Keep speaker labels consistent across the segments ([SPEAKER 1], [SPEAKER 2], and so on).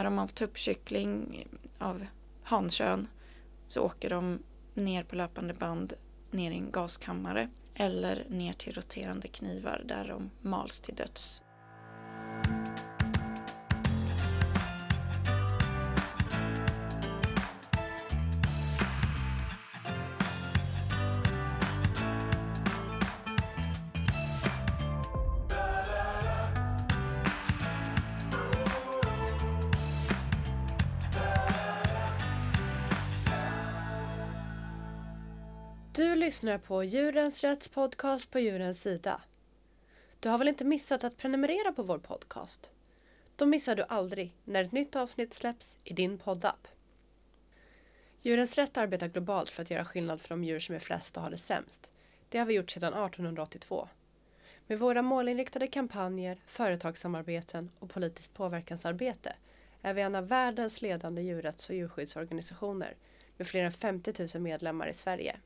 [SPEAKER 1] är de av tuppkyckling av hankön så åker de ner på löpande band ner i en gaskammare eller ner till roterande knivar där de mals till döds.
[SPEAKER 2] Lyssnar på Djurens Rätts podcast på Djurens Sida. Du har väl inte missat att prenumerera på vår podcast? Då missar du aldrig när ett nytt avsnitt släpps i din poddapp. Djurens Rätt arbetar globalt för att göra skillnad för de djur som är flest och har det sämst. Det har vi gjort sedan 1882. Med våra målinriktade kampanjer, företagssamarbeten och politiskt påverkansarbete är vi en av världens ledande djurrätts och djurskyddsorganisationer med fler än 50 000 medlemmar i Sverige.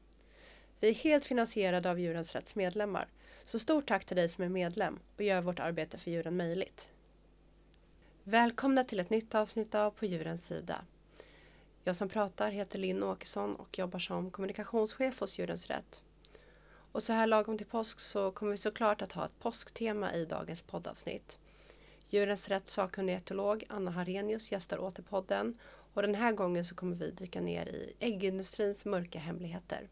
[SPEAKER 2] Vi är helt finansierade av Djurens Rätts medlemmar. Så stort tack till dig som är medlem och gör vårt arbete för djuren möjligt. Välkomna till ett nytt avsnitt av På djurens sida. Jag som pratar heter Linn Åkesson och jobbar som kommunikationschef hos Djurens Rätt. Och så här lagom till påsk så kommer vi såklart att ha ett påsktema i dagens poddavsnitt. Djurens Rätt sakkunnig etolog Anna Harenius gästar åter podden och den här gången så kommer vi dyka ner i äggindustrins mörka hemligheter.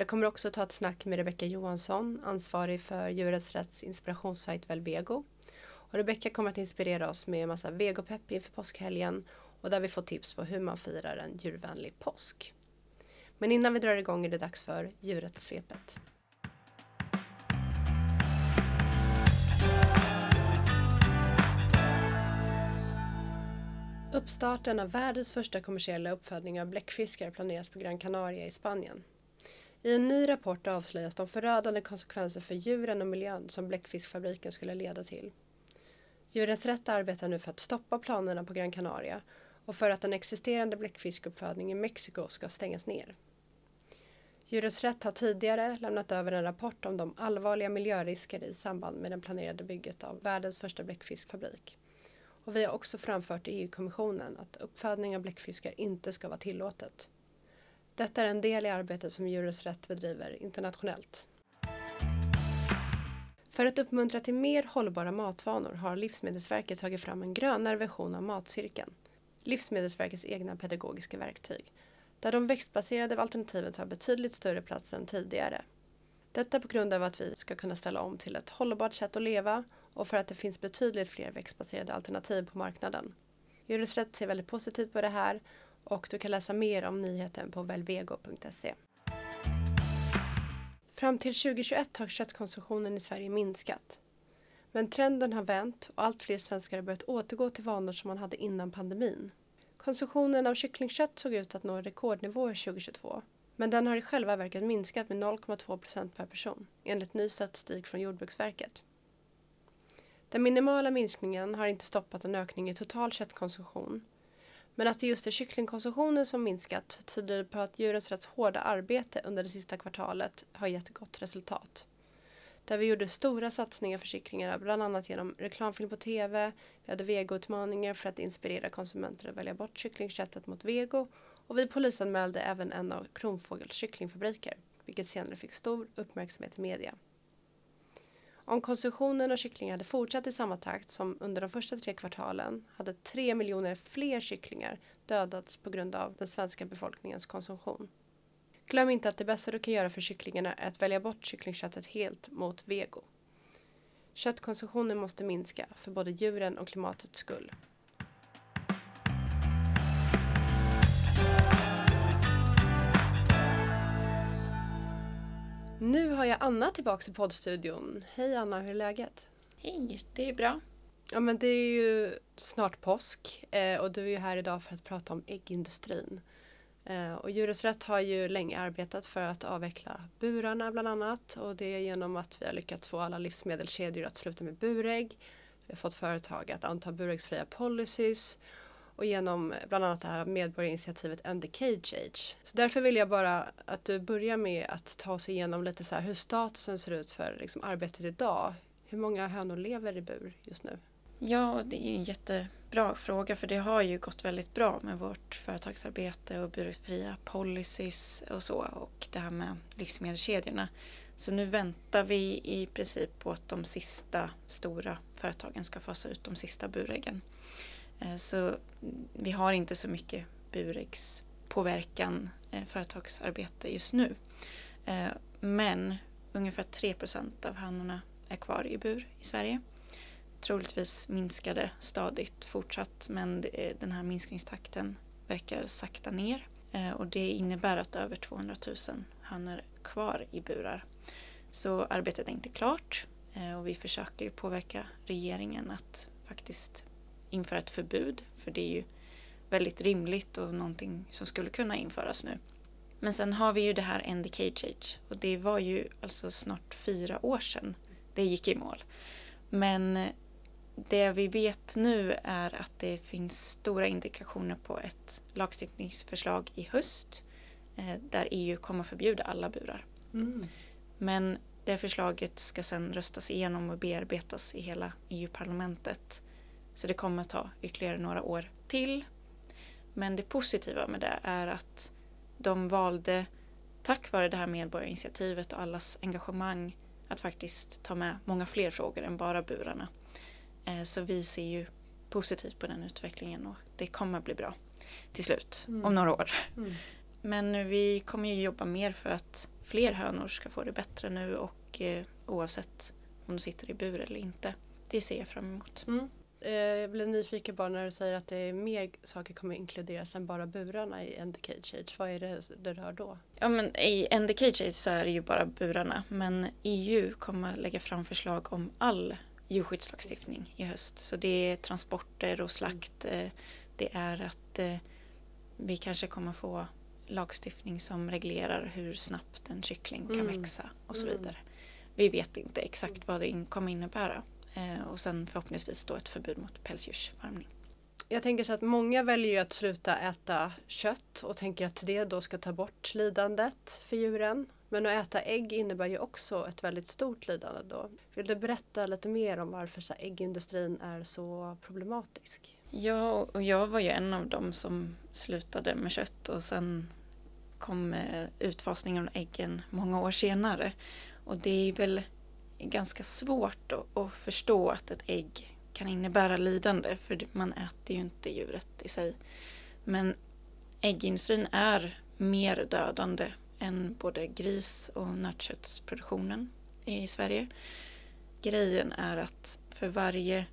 [SPEAKER 2] Jag kommer också ta ett snack med Rebecka Johansson, ansvarig för Djurens Rätts inspirationssajt Velvego. Och Rebecka kommer att inspirera oss med en massa vegopepp inför påskhelgen och där vi får tips på hur man firar en djurvänlig påsk. Men innan vi drar igång är det dags för Djurrättssvepet. Uppstarten av världens första kommersiella uppfödning av bläckfiskar planeras på Gran Canaria i Spanien. I en ny rapport avslöjas de förödande konsekvenser för djuren och miljön som bläckfiskfabriken skulle leda till. Djurens Rätt arbetar nu för att stoppa planerna på Gran Canaria och för att en existerande bläckfiskuppfödning i Mexiko ska stängas ner. Djurens Rätt har tidigare lämnat över en rapport om de allvarliga miljörisker i samband med det planerade bygget av världens första bläckfiskfabrik. Och vi har också framfört till EU-kommissionen att uppfödning av bläckfiskar inte ska vara tillåtet. Detta är en del i arbetet som Djurens Rätt bedriver internationellt. För att uppmuntra till mer hållbara matvanor har Livsmedelsverket tagit fram en grönare version av Matcirkeln. Livsmedelsverkets egna pedagogiska verktyg. Där de växtbaserade alternativen tar betydligt större plats än tidigare. Detta på grund av att vi ska kunna ställa om till ett hållbart sätt att leva och för att det finns betydligt fler växtbaserade alternativ på marknaden. Djurens Rätt ser väldigt positivt på det här och du kan läsa mer om nyheten på velvego.se. Fram till 2021 har köttkonsumtionen i Sverige minskat. Men trenden har vänt och allt fler svenskar har börjat återgå till vanor som man hade innan pandemin. Konsumtionen av kycklingkött såg ut att nå rekordnivåer 2022. Men den har i själva verket minskat med 0,2 procent per person enligt ny statistik från Jordbruksverket. Den minimala minskningen har inte stoppat en ökning i total köttkonsumtion men att det just är kycklingkonsumtionen som minskat tyder på att Djurens rätt hårda arbete under det sista kvartalet har gett gott resultat. Där vi gjorde stora satsningar för kycklingarna, bland annat genom reklamfilm på TV, vi hade vegoutmaningar för att inspirera konsumenter att välja bort kycklingköttet mot vego och vi polisanmälde även en av Kronfågels kycklingfabriker, vilket senare fick stor uppmärksamhet i media. Om konsumtionen av kycklingar hade fortsatt i samma takt som under de första tre kvartalen hade tre miljoner fler kycklingar dödats på grund av den svenska befolkningens konsumtion. Glöm inte att det bästa du kan göra för kycklingarna är att välja bort kycklingköttet helt mot vego. Köttkonsumtionen måste minska för både djuren och klimatets skull. Nu har jag Anna tillbaka i poddstudion. Hej Anna, hur är läget?
[SPEAKER 1] Hej, det är bra.
[SPEAKER 2] Ja men det är ju snart påsk eh, och du är ju här idag för att prata om äggindustrin. Eh, och Djurens Rätt har ju länge arbetat för att avveckla burarna bland annat och det är genom att vi har lyckats få alla livsmedelskedjor att sluta med burägg. Vi har fått företag att anta buräggsfria policies och genom bland annat det här medborgarinitiativet End the Cage Age. Så därför vill jag bara att du börjar med att ta oss igenom lite så här hur statusen ser ut för liksom, arbetet idag. Hur många hönor lever i bur just nu?
[SPEAKER 1] Ja, det är en jättebra fråga för det har ju gått väldigt bra med vårt företagsarbete och burfria policies och så och det här med livsmedelskedjorna. Så nu väntar vi i princip på att de sista stora företagen ska fasa ut de sista buräggen. Eh, så vi har inte så mycket buräggspåverkan påverkan eh, företagsarbete just nu. Eh, men ungefär 3% av hanorna är kvar i bur i Sverige. Troligtvis minskar det stadigt fortsatt men den här minskningstakten verkar sakta ner. Och det innebär att över 200 000 hönor kvar i burar. Så arbetet är inte klart och vi försöker påverka regeringen att faktiskt införa ett förbud. För det är ju väldigt rimligt och någonting som skulle kunna införas nu. Men sen har vi ju det här End the Cage Age och det var ju alltså snart fyra år sedan det gick i mål. Men det vi vet nu är att det finns stora indikationer på ett lagstiftningsförslag i höst eh, där EU kommer förbjuda alla burar. Mm. Men det förslaget ska sedan röstas igenom och bearbetas i hela EU-parlamentet så det kommer ta ytterligare några år till. Men det positiva med det är att de valde, tack vare det här medborgarinitiativet och allas engagemang, att faktiskt ta med många fler frågor än bara burarna. Eh, så vi ser ju positivt på den utvecklingen och det kommer bli bra till slut, mm. om några år. Mm. Men vi kommer ju jobba mer för att fler hönor ska få det bättre nu och eh, oavsett om de sitter i bur eller inte. Det ser jag fram emot. Mm.
[SPEAKER 2] Eh, jag blir nyfiken bara när du säger att det är mer saker kommer inkluderas än bara burarna i End the Cage Age. Vad är det det rör då?
[SPEAKER 1] Ja men i End the Cage Age så är det ju bara burarna men EU kommer lägga fram förslag om all djurskyddslagstiftning i höst. Så det är transporter och slakt. Mm. Det är att eh, vi kanske kommer få lagstiftning som reglerar hur snabbt en kyckling kan mm. växa och så mm. vidare. Vi vet inte exakt vad det kommer innebära. Eh, och sen förhoppningsvis då ett förbud mot pälsdjursfarmning.
[SPEAKER 2] Jag tänker så att många väljer ju att sluta äta kött och tänker att det då ska ta bort lidandet för djuren. Men att äta ägg innebär ju också ett väldigt stort lidande då. Vill du berätta lite mer om varför så äggindustrin är så problematisk?
[SPEAKER 1] Ja, och jag var ju en av dem som slutade med kött och sen kom utfasningen av äggen många år senare. Och det är väl ganska svårt att, att förstå att ett ägg kan innebära lidande för man äter ju inte djuret i sig. Men äggindustrin är mer dödande än både gris och nötköttsproduktionen i Sverige. Grejen är att för varje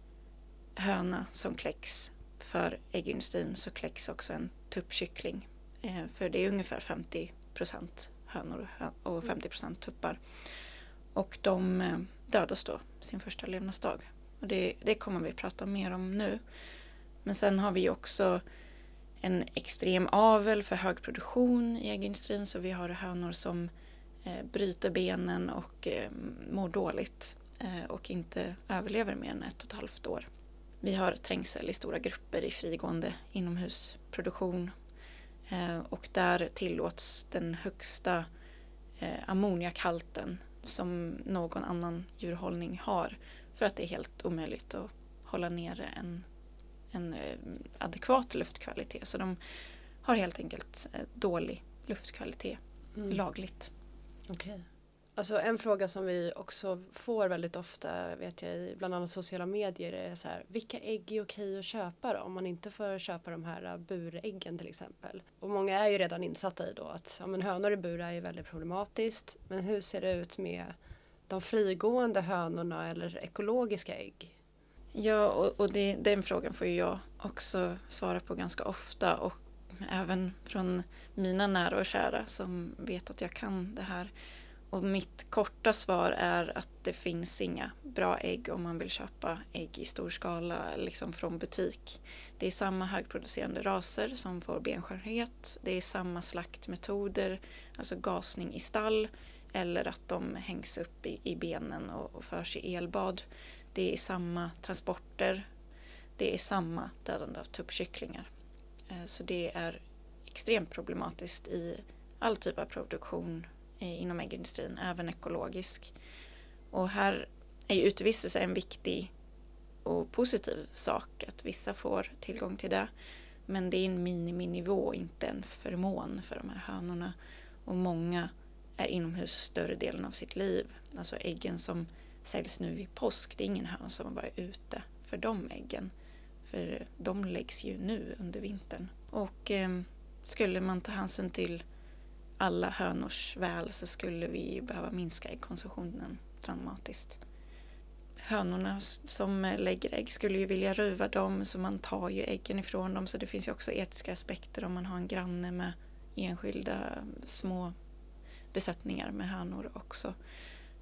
[SPEAKER 1] höna som kläcks för äggindustrin så kläcks också en tuppkyckling. Eh, för det är ungefär 50 procent hönor och 50 procent tuppar. Och de eh, dödas då sin första levnadsdag. Och det, det kommer vi prata mer om nu. Men sen har vi också en extrem avel för hög produktion i äggindustrin så vi har hönor som eh, bryter benen och eh, mår dåligt eh, och inte överlever mer än ett och ett halvt år. Vi har trängsel i stora grupper i frigående inomhusproduktion eh, och där tillåts den högsta eh, ammoniakhalten som någon annan djurhållning har. För att det är helt omöjligt att hålla nere en, en eh, adekvat luftkvalitet. Så de har helt enkelt eh, dålig luftkvalitet mm. lagligt.
[SPEAKER 2] Okay. Alltså en fråga som vi också får väldigt ofta vet jag i bland annat sociala medier är så här vilka ägg är okej att köpa då om man inte får köpa de här äh, buräggen till exempel. Och många är ju redan insatta i då att ja, men hönor i bur är ju väldigt problematiskt men hur ser det ut med de frigående hönorna eller ekologiska ägg?
[SPEAKER 1] Ja och, och det, den frågan får ju jag också svara på ganska ofta och även från mina nära och kära som vet att jag kan det här. Och mitt korta svar är att det finns inga bra ägg om man vill köpa ägg i stor skala liksom från butik. Det är samma högproducerande raser som får benskörhet. Det är samma slaktmetoder, alltså gasning i stall eller att de hängs upp i, i benen och, och förs i elbad. Det är samma transporter. Det är samma dödande av tuppkycklingar. Eh, så det är extremt problematiskt i all typ av produktion Eh, inom äggindustrin, även ekologisk. Och här är ju utevistelse en viktig och positiv sak att vissa får tillgång till det. Men det är en miniminivå, inte en förmån för de här hönorna. Och många är inomhus större delen av sitt liv. Alltså äggen som säljs nu vid påsk, det är ingen höna som har varit ute för de äggen. För de läggs ju nu under vintern. Och eh, skulle man ta hänsyn till alla hönors väl så skulle vi behöva minska äggkonsumtionen dramatiskt. Hönorna som lägger ägg skulle ju vilja ruva dem så man tar ju äggen ifrån dem så det finns ju också etiska aspekter om man har en granne med enskilda små besättningar med hönor också.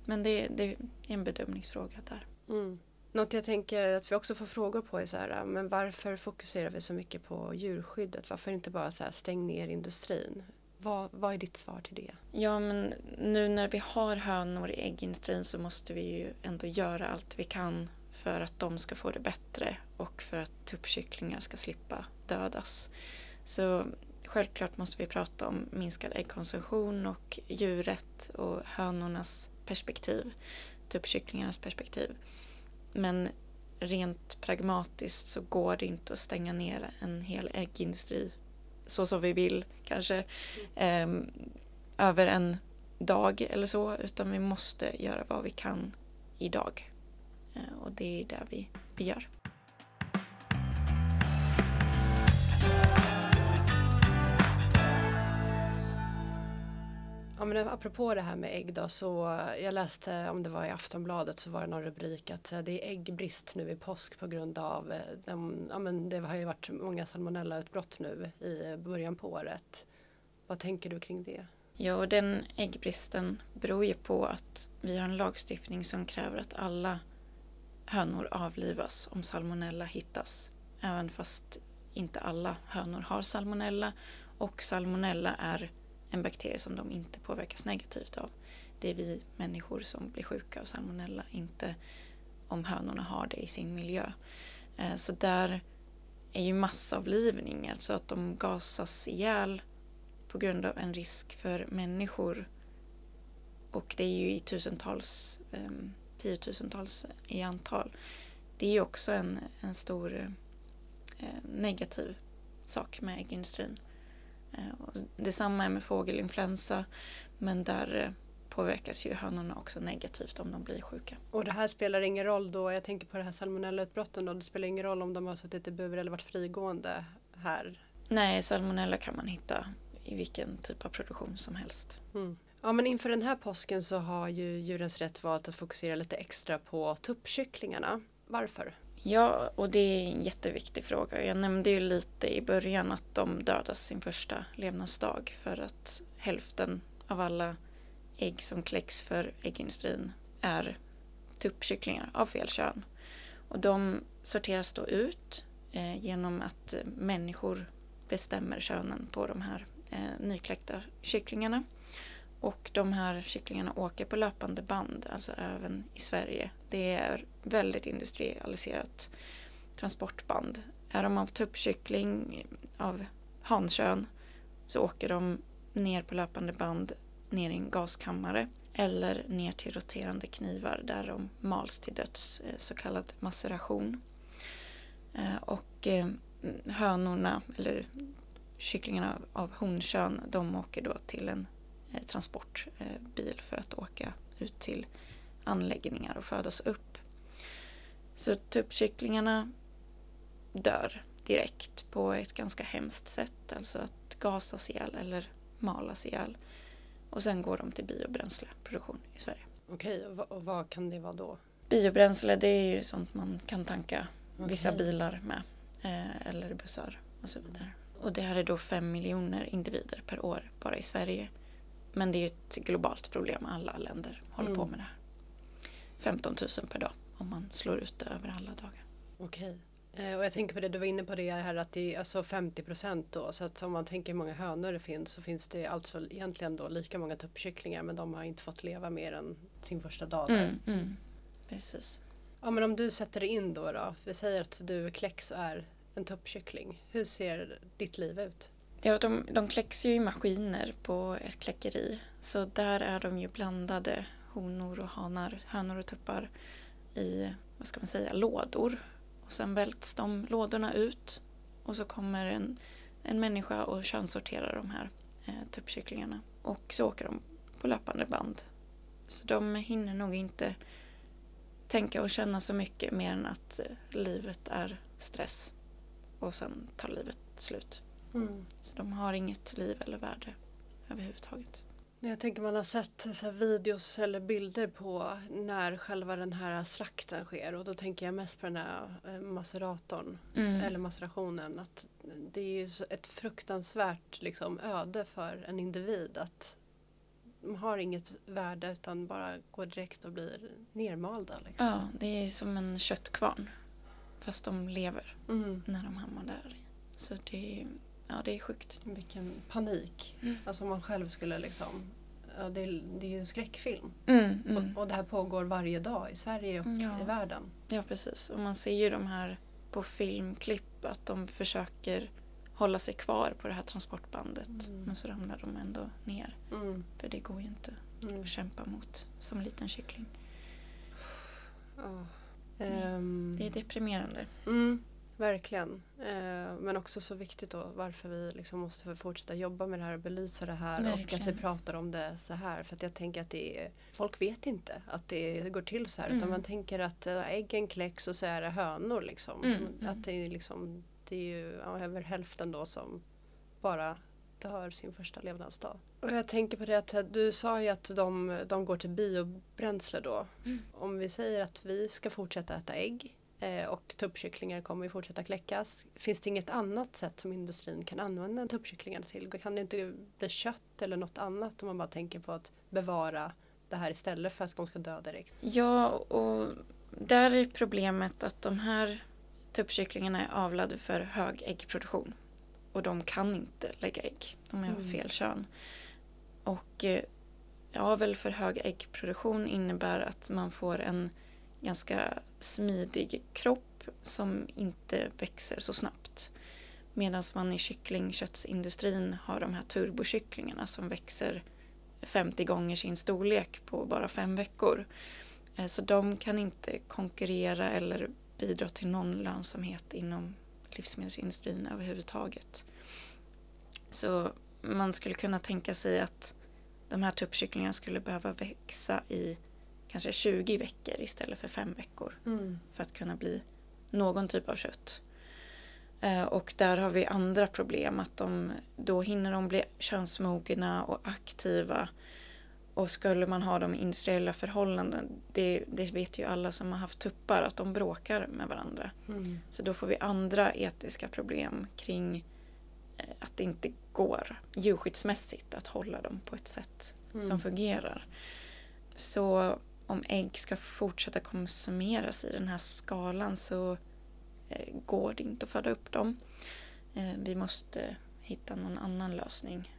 [SPEAKER 1] Men det, det är en bedömningsfråga där.
[SPEAKER 2] Mm. Något jag tänker att vi också får frågor på är så här, men varför fokuserar vi så mycket på djurskyddet? Varför inte bara så här, stäng ner industrin? Vad, vad är ditt svar till det?
[SPEAKER 1] Ja, men nu när vi har hönor i äggindustrin så måste vi ju ändå göra allt vi kan för att de ska få det bättre och för att tuppkycklingar ska slippa dödas. Så självklart måste vi prata om minskad äggkonsumtion och djuret och hönornas perspektiv, tuppkycklingarnas perspektiv. Men rent pragmatiskt så går det inte att stänga ner en hel äggindustri så som vi vill kanske eh, över en dag eller så utan vi måste göra vad vi kan idag. Eh, och det är det vi, vi gör.
[SPEAKER 2] Ja, men apropå det här med ägg då så jag läste om det var i Aftonbladet så var det någon rubrik att eh, det är äggbrist nu i påsk på grund av eh, de, ja, men det har ju varit många salmonellautbrott nu i början på året. Vad tänker du kring det?
[SPEAKER 1] Ja, och den äggbristen beror ju på att vi har en lagstiftning som kräver att alla hönor avlivas om salmonella hittas. Även fast inte alla hönor har salmonella och salmonella är en bakterie som de inte påverkas negativt av. Det är vi människor som blir sjuka av salmonella, inte om hönorna har det i sin miljö. Eh, så där är ju massavlivning, alltså att de gasas ihjäl på grund av en risk för människor. Och det är ju i tusentals, ehm, tiotusentals i antal. Det är ju också en, en stor eh, negativ sak med äggindustrin. Eh, detsamma är med fågelinfluensa men där eh, påverkas ju hönorna också negativt om de blir sjuka.
[SPEAKER 2] Och det här spelar ingen roll då, jag tänker på det här salmonellautbrotten då, det spelar ingen roll om de har suttit i bur eller varit frigående här?
[SPEAKER 1] Nej, salmonella kan man hitta i vilken typ av produktion som helst.
[SPEAKER 2] Mm. Ja men inför den här påsken så har ju Djurens Rätt valt att fokusera lite extra på tuppkycklingarna. Varför?
[SPEAKER 1] Ja, och det är en jätteviktig fråga. Jag nämnde ju lite i början att de dödas sin första levnadsdag för att hälften av alla ägg som kläcks för äggindustrin är tuppkycklingar av fel kön. Och de sorteras då ut eh, genom att människor bestämmer könen på de här eh, nykläckta kycklingarna. Och de här kycklingarna åker på löpande band, alltså även i Sverige. Det är väldigt industrialiserat transportband. Är de av tuppkyckling av hankön så åker de ner på löpande band ner i en gaskammare eller ner till roterande knivar där de mals till döds, eh, så kallad maceration. Eh, och eh, hönorna, eller kycklingarna av honkön, de åker då till en transportbil för att åka ut till anläggningar och födas upp. Så tuppkycklingarna dör direkt på ett ganska hemskt sätt, alltså att gasas ihjäl eller malas ihjäl. Och sen går de till biobränsleproduktion i Sverige.
[SPEAKER 2] Okej, och vad kan det vara då?
[SPEAKER 1] Biobränsle det är ju sånt man kan tanka okay. vissa bilar med eh, eller bussar och så vidare. Och det här är då fem miljoner individer per år bara i Sverige. Men det är ett globalt problem. Alla länder håller mm. på med det här. 15 000 per dag om man slår ut det över alla dagar.
[SPEAKER 2] Okej. Eh, och jag tänker på det, du var inne på det här att det är alltså 50 procent då. Så att om man tänker hur många hönor det finns så finns det alltså egentligen då lika många tuppkycklingar men de har inte fått leva mer än sin första dag där.
[SPEAKER 1] Mm, mm. Precis.
[SPEAKER 2] Ja men om du sätter in då då. Vi säger att du kläcks och är en tuppkyckling. Hur ser ditt liv ut?
[SPEAKER 1] Ja, de, de kläcks ju i maskiner på ett kläckeri. Så där är de ju blandade honor och hanar, hönor och tuppar i, vad ska man säga, lådor. Och sen välts de lådorna ut och så kommer en, en människa och könssorterar de här eh, tuppkycklingarna. Och så åker de på löpande band. Så de hinner nog inte tänka och känna så mycket mer än att eh, livet är stress. Och sen tar livet slut.
[SPEAKER 2] Mm.
[SPEAKER 1] Så de har inget liv eller värde överhuvudtaget.
[SPEAKER 2] Jag tänker man har sett så videos eller bilder på när själva den här slakten sker och då tänker jag mest på den här eh, maceratorn
[SPEAKER 1] Mm.
[SPEAKER 2] eller macerationen. Att det är ju ett fruktansvärt liksom, öde för en individ att de har inget värde utan bara går direkt och blir nermalda. Liksom.
[SPEAKER 1] Ja, det är som en köttkvarn. Fast de lever
[SPEAKER 2] Mm.
[SPEAKER 1] när de hamnar där. Så det är, ja, det är sjukt.
[SPEAKER 2] Vilken panik.
[SPEAKER 1] Mm.
[SPEAKER 2] Alltså om man själv skulle liksom Ja, det, är, det är ju en skräckfilm.
[SPEAKER 1] Mm, mm.
[SPEAKER 2] Och, och det här pågår varje dag i Sverige och
[SPEAKER 1] Ja.
[SPEAKER 2] i världen.
[SPEAKER 1] Ja, precis. Och man ser ju de här på filmklipp att de försöker hålla sig kvar på det här transportbandet.
[SPEAKER 2] Mm.
[SPEAKER 1] Men så ramlar de ändå ner.
[SPEAKER 2] Mm.
[SPEAKER 1] För det går ju inte
[SPEAKER 2] Mm.
[SPEAKER 1] att kämpa mot som liten kyckling.
[SPEAKER 2] Ehm,
[SPEAKER 1] Det är deprimerande.
[SPEAKER 2] Mm, verkligen. Eh, men också så viktigt då varför vi liksom måste fortsätta jobba med det här och belysa det här och att
[SPEAKER 1] Verkligen.
[SPEAKER 2] vi pratar om det så här. För att jag tänker att det är, folk vet inte att det går till så här
[SPEAKER 1] Mm.
[SPEAKER 2] utan man tänker att eh, äggen kläcks och så är det hönor liksom.
[SPEAKER 1] Mm, mm.
[SPEAKER 2] Att det är liksom, det är ju ja, över hälften då som bara dör sin första levnadsdag. Och jag tänker på det att eh, du sa ju att de, de går till biobränsle då.
[SPEAKER 1] Mm.
[SPEAKER 2] Om vi säger att vi ska fortsätta äta ägg eh, och tuppkycklingar kommer ju fortsätta kläckas. Finns det inget annat sätt som industrin kan använda tuppkycklingarna till? Kan det inte bli kött eller något annat om man bara tänker på att bevara det här istället för att de ska dö direkt?
[SPEAKER 1] Ja, och där är problemet att de här tuppkycklingarna är avlade för hög äggproduktion. Och de kan inte lägga ägg. De är av
[SPEAKER 2] Mm.
[SPEAKER 1] fel kön. Och eh, avel för hög äggproduktion innebär att man får en ganska smidig kropp som inte växer så snabbt. Medan man i kycklingköttsindustrin har de här turbokycklingarna som växer 50 gånger sin storlek på bara fem veckor. Eh, så de kan inte konkurrera eller bidra till någon lönsamhet inom livsmedelsindustrin överhuvudtaget. Så man skulle kunna tänka sig att de här tuppkycklingarna skulle behöva växa i kanske 20 veckor istället för fem veckor för att kunna bli någon typ av kött. Eh, Och där har vi andra problem att de, då hinner de bli könsmogna och aktiva. Och skulle man ha dem i industriella förhållanden, det, det vet ju alla som har haft tuppar att de bråkar med varandra.
[SPEAKER 2] Mm.
[SPEAKER 1] Så då får vi andra etiska problem kring eh, att det inte går djurskyddsmässigt att hålla dem på ett sätt
[SPEAKER 2] Mm.
[SPEAKER 1] som fungerar. Så om ägg ska fortsätta konsumeras i den här skalan så eh, går det inte att föda upp dem. Eh, vi måste hitta någon annan lösning.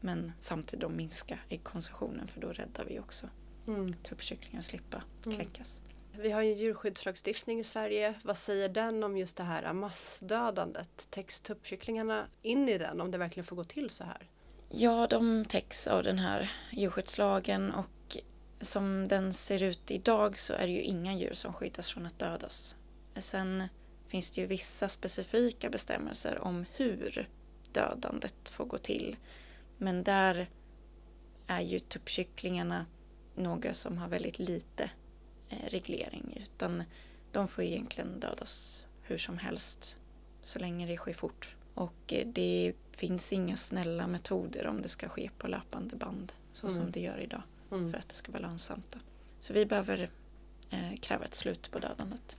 [SPEAKER 1] Men samtidigt minska äggkonsumtionen för då räddar vi också
[SPEAKER 2] Mm.
[SPEAKER 1] tuppkycklingar att slippa
[SPEAKER 2] Mm.
[SPEAKER 1] kläckas.
[SPEAKER 2] Vi har ju en djurskyddslagstiftning i Sverige. Vad säger den om just det här massdödandet? Täcks tuppkycklingarna in i den om det verkligen får gå till så här?
[SPEAKER 1] Ja, de täcks av den här djurskyddslagen och som den ser ut idag så är det ju inga djur som skyddas från att dödas. Sen finns det ju vissa specifika bestämmelser om hur dödandet får gå till. Men där är ju tuppkycklingarna några som har väldigt lite eh, reglering utan de får egentligen dödas hur som helst så länge det sker fort. Och eh, det finns inga snälla metoder om det ska ske på löpande band så
[SPEAKER 2] Mm.
[SPEAKER 1] som det gör idag
[SPEAKER 2] Mm.
[SPEAKER 1] för att det ska vara lönsamt. Då. Så vi behöver eh, kräva ett slut på dödandet.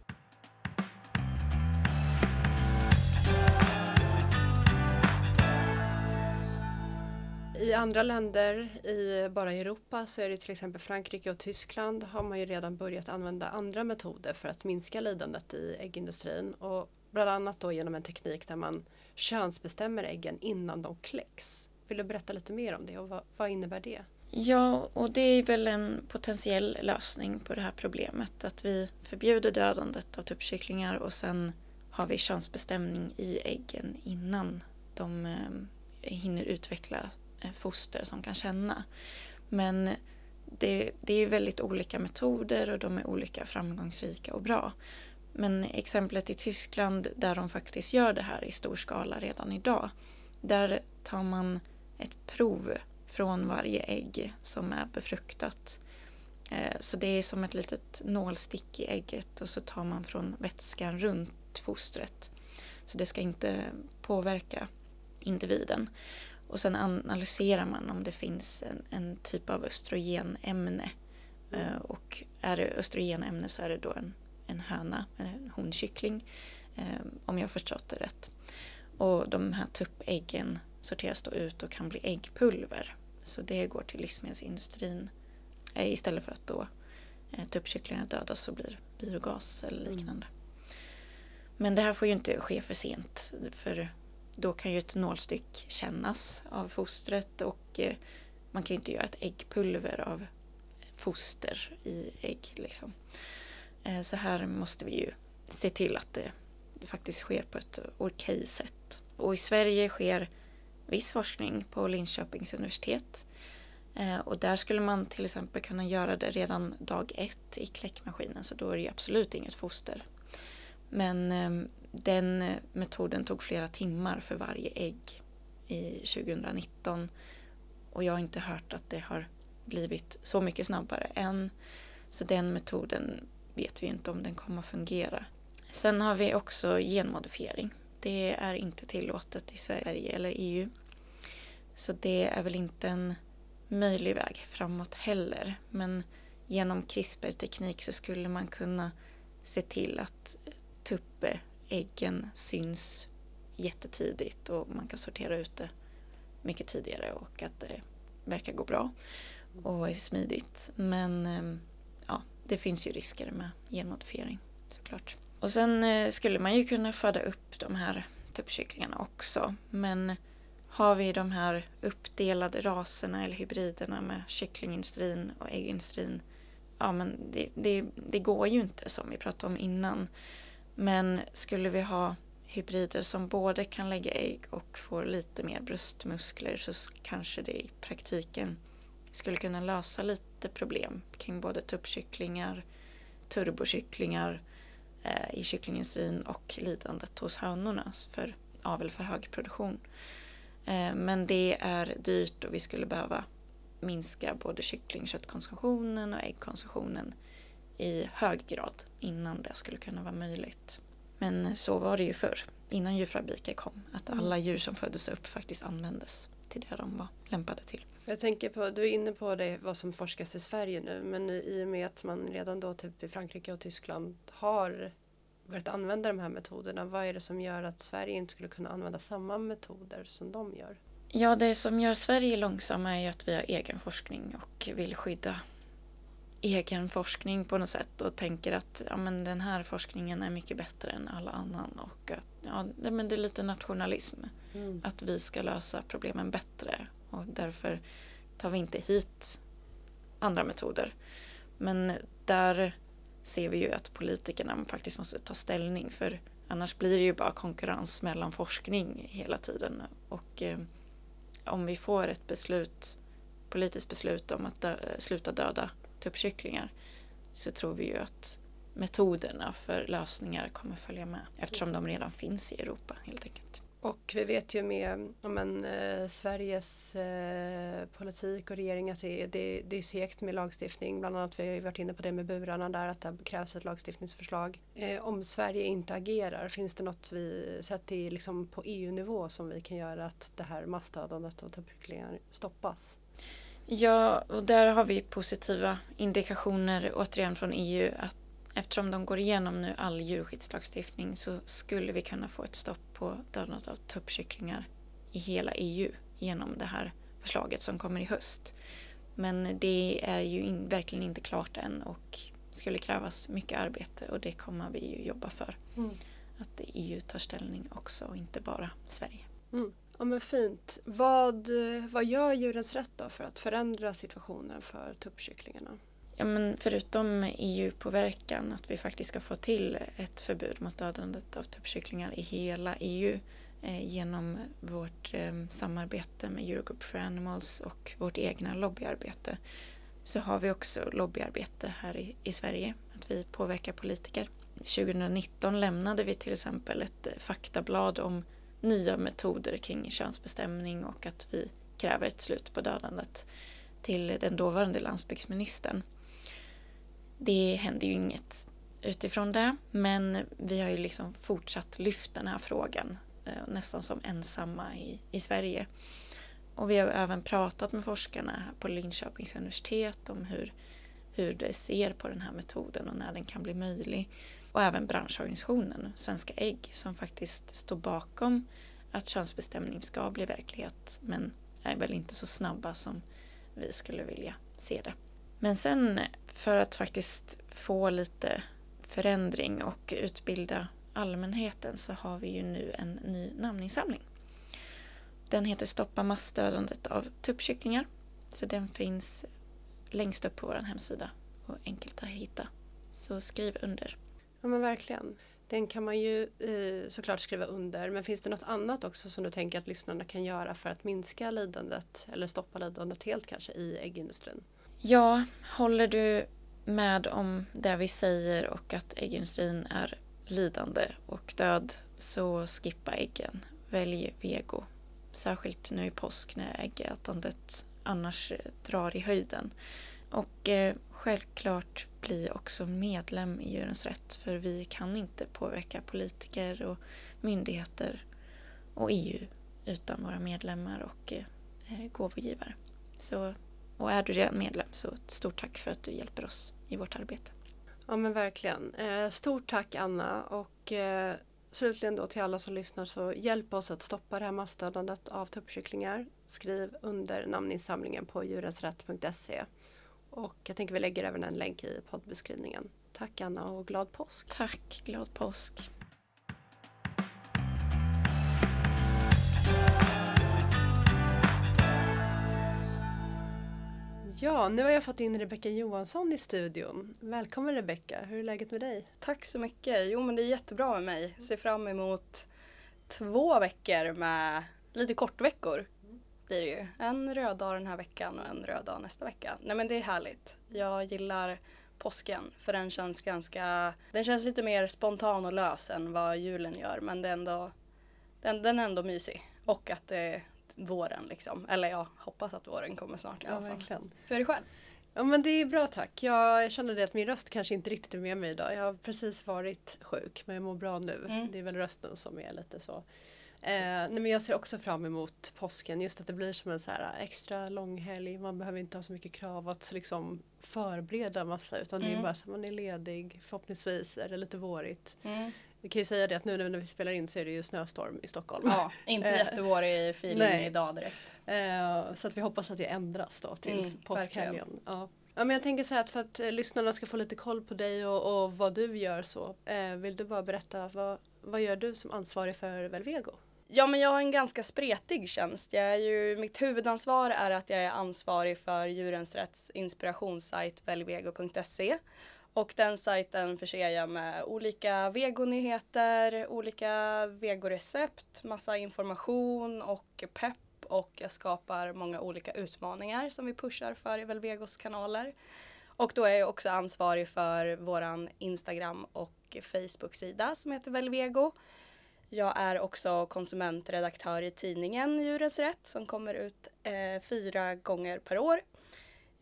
[SPEAKER 2] I andra länder, i, bara i Europa, så är det till exempel Frankrike och Tyskland har man ju redan börjat använda andra metoder för att minska lidandet i äggindustrin. Och bland annat då genom en teknik där man könsbestämmer äggen innan de kläcks. Vill du berätta lite mer om det och vad, vad innebär det?
[SPEAKER 1] Ja, och det är väl en potentiell lösning på det här problemet. Att vi förbjuder dödandet av tuppkycklingar och sen har vi könsbestämning i äggen innan de eh, hinner utveckla eh, foster som kan känna. Men det, det är väldigt olika metoder och de är olika framgångsrika och bra. Men exemplet i Tyskland där de faktiskt gör det här i stor skala redan idag. Där tar man ett prov från varje ägg som är befruktat. Eh, så det är som ett litet nålstick i ägget och så tar man från vätskan runt fostret. Så det ska inte påverka individen. Och sen analyserar man om det finns en, en typ av östrogenämne. Eh, och är det östrogenämne så är det då en, en höna, en honkyckling. Eh, om jag förstått det rätt. Och de här tuppäggen sorteras då ut och kan bli äggpulver. Så det går till livsmedelsindustrin. Eh, istället för att då eh, tuppkycklingarna dödas så blir biogas eller mm. liknande. Mm. Men det här får ju inte ske för sent. För då kan ju ett nålstick kännas av fostret och eh, man kan ju inte göra ett äggpulver av foster i ägg. Liksom. Så här måste vi ju se till att det faktiskt sker på ett okej sätt. Och i Sverige sker viss forskning på Linköpings universitet. Eh, och där skulle man till exempel kunna göra det redan dag ett i kläckmaskinen så då är det ju absolut inget foster. Men ehm, den metoden tog flera timmar för varje ägg i 2019 och jag har inte hört att det har blivit så mycket snabbare än. Så den metoden vet vi inte om den kommer att fungera. Sen har vi också genmodifiering. Det är inte tillåtet i Sverige eller EU. Så det är väl inte en möjlig väg framåt heller. Men genom CRISPR-teknik så skulle man kunna se till att tuppäggen syns jättetidigt och man kan sortera ut det mycket tidigare och att det verkar gå bra och är smidigt. Men eh, ja, det finns ju risker med genmodifiering såklart. Och sen eh, skulle man ju kunna föda upp de här tuppkycklingarna också. Men har vi de här uppdelade raserna eller hybriderna med kycklingindustrin och äggindustrin. Ja men det, det, det går ju inte som vi pratade om innan. Men skulle vi ha hybrider som både kan lägga ägg och får lite mer bröstmuskler så kanske det i praktiken skulle kunna lösa lite problem kring både tuppkycklingar, turbokycklingar i kycklingindustrin och lidandet hos hönorna för avel för hög produktion. Eh, men det är dyrt och vi skulle behöva minska både kycklingköttkonsumtionen och äggkonsumtionen i hög grad innan det skulle kunna vara möjligt. Men så var det ju förr, innan djurfabriker kom, att mm. alla djur som föddes upp faktiskt användes till det de var lämpade till.
[SPEAKER 2] Jag tänker på, du är inne på det vad som forskas i Sverige nu men i och med att man redan då typ i Frankrike och Tyskland har börjat använda de här metoderna, vad är det som gör att Sverige inte skulle kunna använda samma metoder som de gör?
[SPEAKER 1] Ja, det som gör Sverige långsamma är att vi har egen forskning och vill skydda egen forskning på något sätt och tänker att ja, men den här forskningen är mycket bättre än alla annan och att ja, det, men det är lite nationalism. Mm. Att vi ska lösa problemen bättre och därför tar vi inte hit andra metoder. Men där ser vi ju att politikerna faktiskt måste ta ställning för annars blir det ju bara konkurrens mellan forskning hela tiden och eh, om vi får ett beslut, politiskt beslut om att dö, sluta döda tuppkycklingar så tror vi ju att metoderna för lösningar kommer följa med eftersom de redan finns i Europa helt enkelt.
[SPEAKER 2] Och vi vet ju med men, eh, Sveriges eh, politik och regering att det, det, det är segt med lagstiftning. Bland annat vi har ju varit inne på det med burarna där att det krävs ett lagstiftningsförslag. Eh, om Sverige inte agerar, finns det något vi sett i, liksom, på EU-nivå som vi kan göra att det här massdödandet av tuppkycklingar stoppas?
[SPEAKER 1] Ja, och där har vi positiva indikationer återigen från EU att eftersom de går igenom nu all djurskyddslagstiftning så skulle vi kunna få ett stopp på dödandet av tuppkycklingar i hela EU genom det här förslaget som kommer i höst. Men det är ju in, verkligen inte klart än och skulle krävas mycket arbete och det kommer vi ju jobba för. Mm. Att EU tar ställning också och inte bara Sverige.
[SPEAKER 2] Mm. Ja men fint. Vad, vad gör Djurens Rätt då för att förändra situationen för tuppkycklingarna?
[SPEAKER 1] Ja, men förutom EU-påverkan, att vi faktiskt ska få till ett förbud mot dödandet av tuppkycklingar i hela EU eh, genom vårt eh, samarbete med Eurogroup for Animals och vårt egna lobbyarbete så har vi också lobbyarbete här i, i Sverige, att vi påverkar politiker. 2019 lämnade vi till exempel ett eh, faktablad om nya metoder kring könsbestämning och att vi kräver ett slut på dödandet till den dåvarande landsbygdsministern. Det händer ju inget utifrån det men vi har ju liksom fortsatt lyft den här frågan eh, nästan som ensamma i, i Sverige. Och vi har även pratat med forskarna på Linköpings universitet om hur, hur de ser på den här metoden och när den kan bli möjlig. Och även branschorganisationen Svenska Ägg som faktiskt står bakom att könsbestämning ska bli verklighet men är väl inte så snabba som vi skulle vilja se det. Men sen för att faktiskt få lite förändring och utbilda allmänheten så har vi ju nu en ny namninsamling. Den heter Stoppa massdödandet av tuppkycklingar. Så den finns längst upp på vår hemsida och enkelt att hitta. Så skriv under.
[SPEAKER 2] Ja men verkligen. Den kan man ju eh, såklart skriva under men finns det något annat också som du tänker att lyssnarna kan göra för att minska lidandet eller stoppa lidandet helt kanske i äggindustrin?
[SPEAKER 1] Ja, håller du med om det vi säger och att äggindustrin är lidande och död så skippa äggen. Välj vego. Särskilt nu i påsk när äggätandet annars drar i höjden. Och eh, självklart bli också medlem i Djurens Rätt för vi kan inte påverka politiker och myndigheter och EU utan våra medlemmar och eh, gåvogivare. Så, och är du redan medlem så stort tack för att du hjälper oss i vårt arbete.
[SPEAKER 2] Ja men verkligen. Eh, stort tack Anna och eh, slutligen då till alla som lyssnar så hjälp oss att stoppa det här massdödandet av tuppkycklingar. Skriv under namninsamlingen på djurensrätt.se. Och jag tänker vi lägger även en länk i poddbeskrivningen. Tack Anna och glad påsk!
[SPEAKER 1] Tack, glad påsk!
[SPEAKER 2] Ja, nu har jag fått in Rebecka Johansson i studion. Välkommen Rebecka, hur är läget med dig?
[SPEAKER 3] Tack så mycket. Jo men det är jättebra med mig. Ser fram emot två veckor med lite kortveckor. Blir det ju. En röd dag den här veckan och en röd dag nästa vecka. Nej men det är härligt. Jag gillar påsken för den känns ganska, den känns lite mer spontan och lös än vad julen gör men det är ändå, den, den är ändå mysig. Och att det våren liksom. Eller jag hoppas att våren kommer snart i
[SPEAKER 2] Ja,
[SPEAKER 3] alla fall.
[SPEAKER 2] verkligen.
[SPEAKER 3] Hur är det själv?
[SPEAKER 2] Ja men det är bra tack. Jag känner det att min röst kanske inte riktigt är med mig idag. Jag har precis varit sjuk men jag mår bra nu.
[SPEAKER 3] Mm.
[SPEAKER 2] Det är väl rösten som är lite så. Eh, nej men jag ser också fram emot påsken. Just att det blir som en så här extra lång helg. Man behöver inte ha så mycket krav att liksom förbereda massa utan det är
[SPEAKER 3] Mm.
[SPEAKER 2] bara så att man är ledig. Förhoppningsvis är det lite vårigt.
[SPEAKER 3] Mm.
[SPEAKER 2] Vi kan ju säga det att nu när vi spelar in så är det ju snöstorm i Stockholm.
[SPEAKER 3] Ja, inte
[SPEAKER 2] Eh,
[SPEAKER 3] jättevårig feeling
[SPEAKER 2] nej.
[SPEAKER 3] idag direkt.
[SPEAKER 2] Eh, så att vi hoppas att det ändras då till
[SPEAKER 3] Mm,
[SPEAKER 2] påskhelgen. Ja. ja men jag tänker så här att för att eh, lyssnarna ska få lite koll på dig och, och vad du gör så. Vill du bara berätta vad, vad gör du som ansvarig för Velvego?
[SPEAKER 3] Ja men jag har en ganska spretig tjänst. Jag är ju, mitt huvudansvar är att jag är ansvarig för Djurens Rätts inspirationssajt velvego.se. Och den sajten förser jag med olika vegonyheter, olika vegorecept, massa information och pepp och jag skapar många olika utmaningar som vi pushar för i Velvegos kanaler. Och då är jag också ansvarig för våran Instagram och Facebook-sida som heter Velvego. Jag är också konsumentredaktör i tidningen Djurens Rätt som kommer ut eh, fyra gånger per år.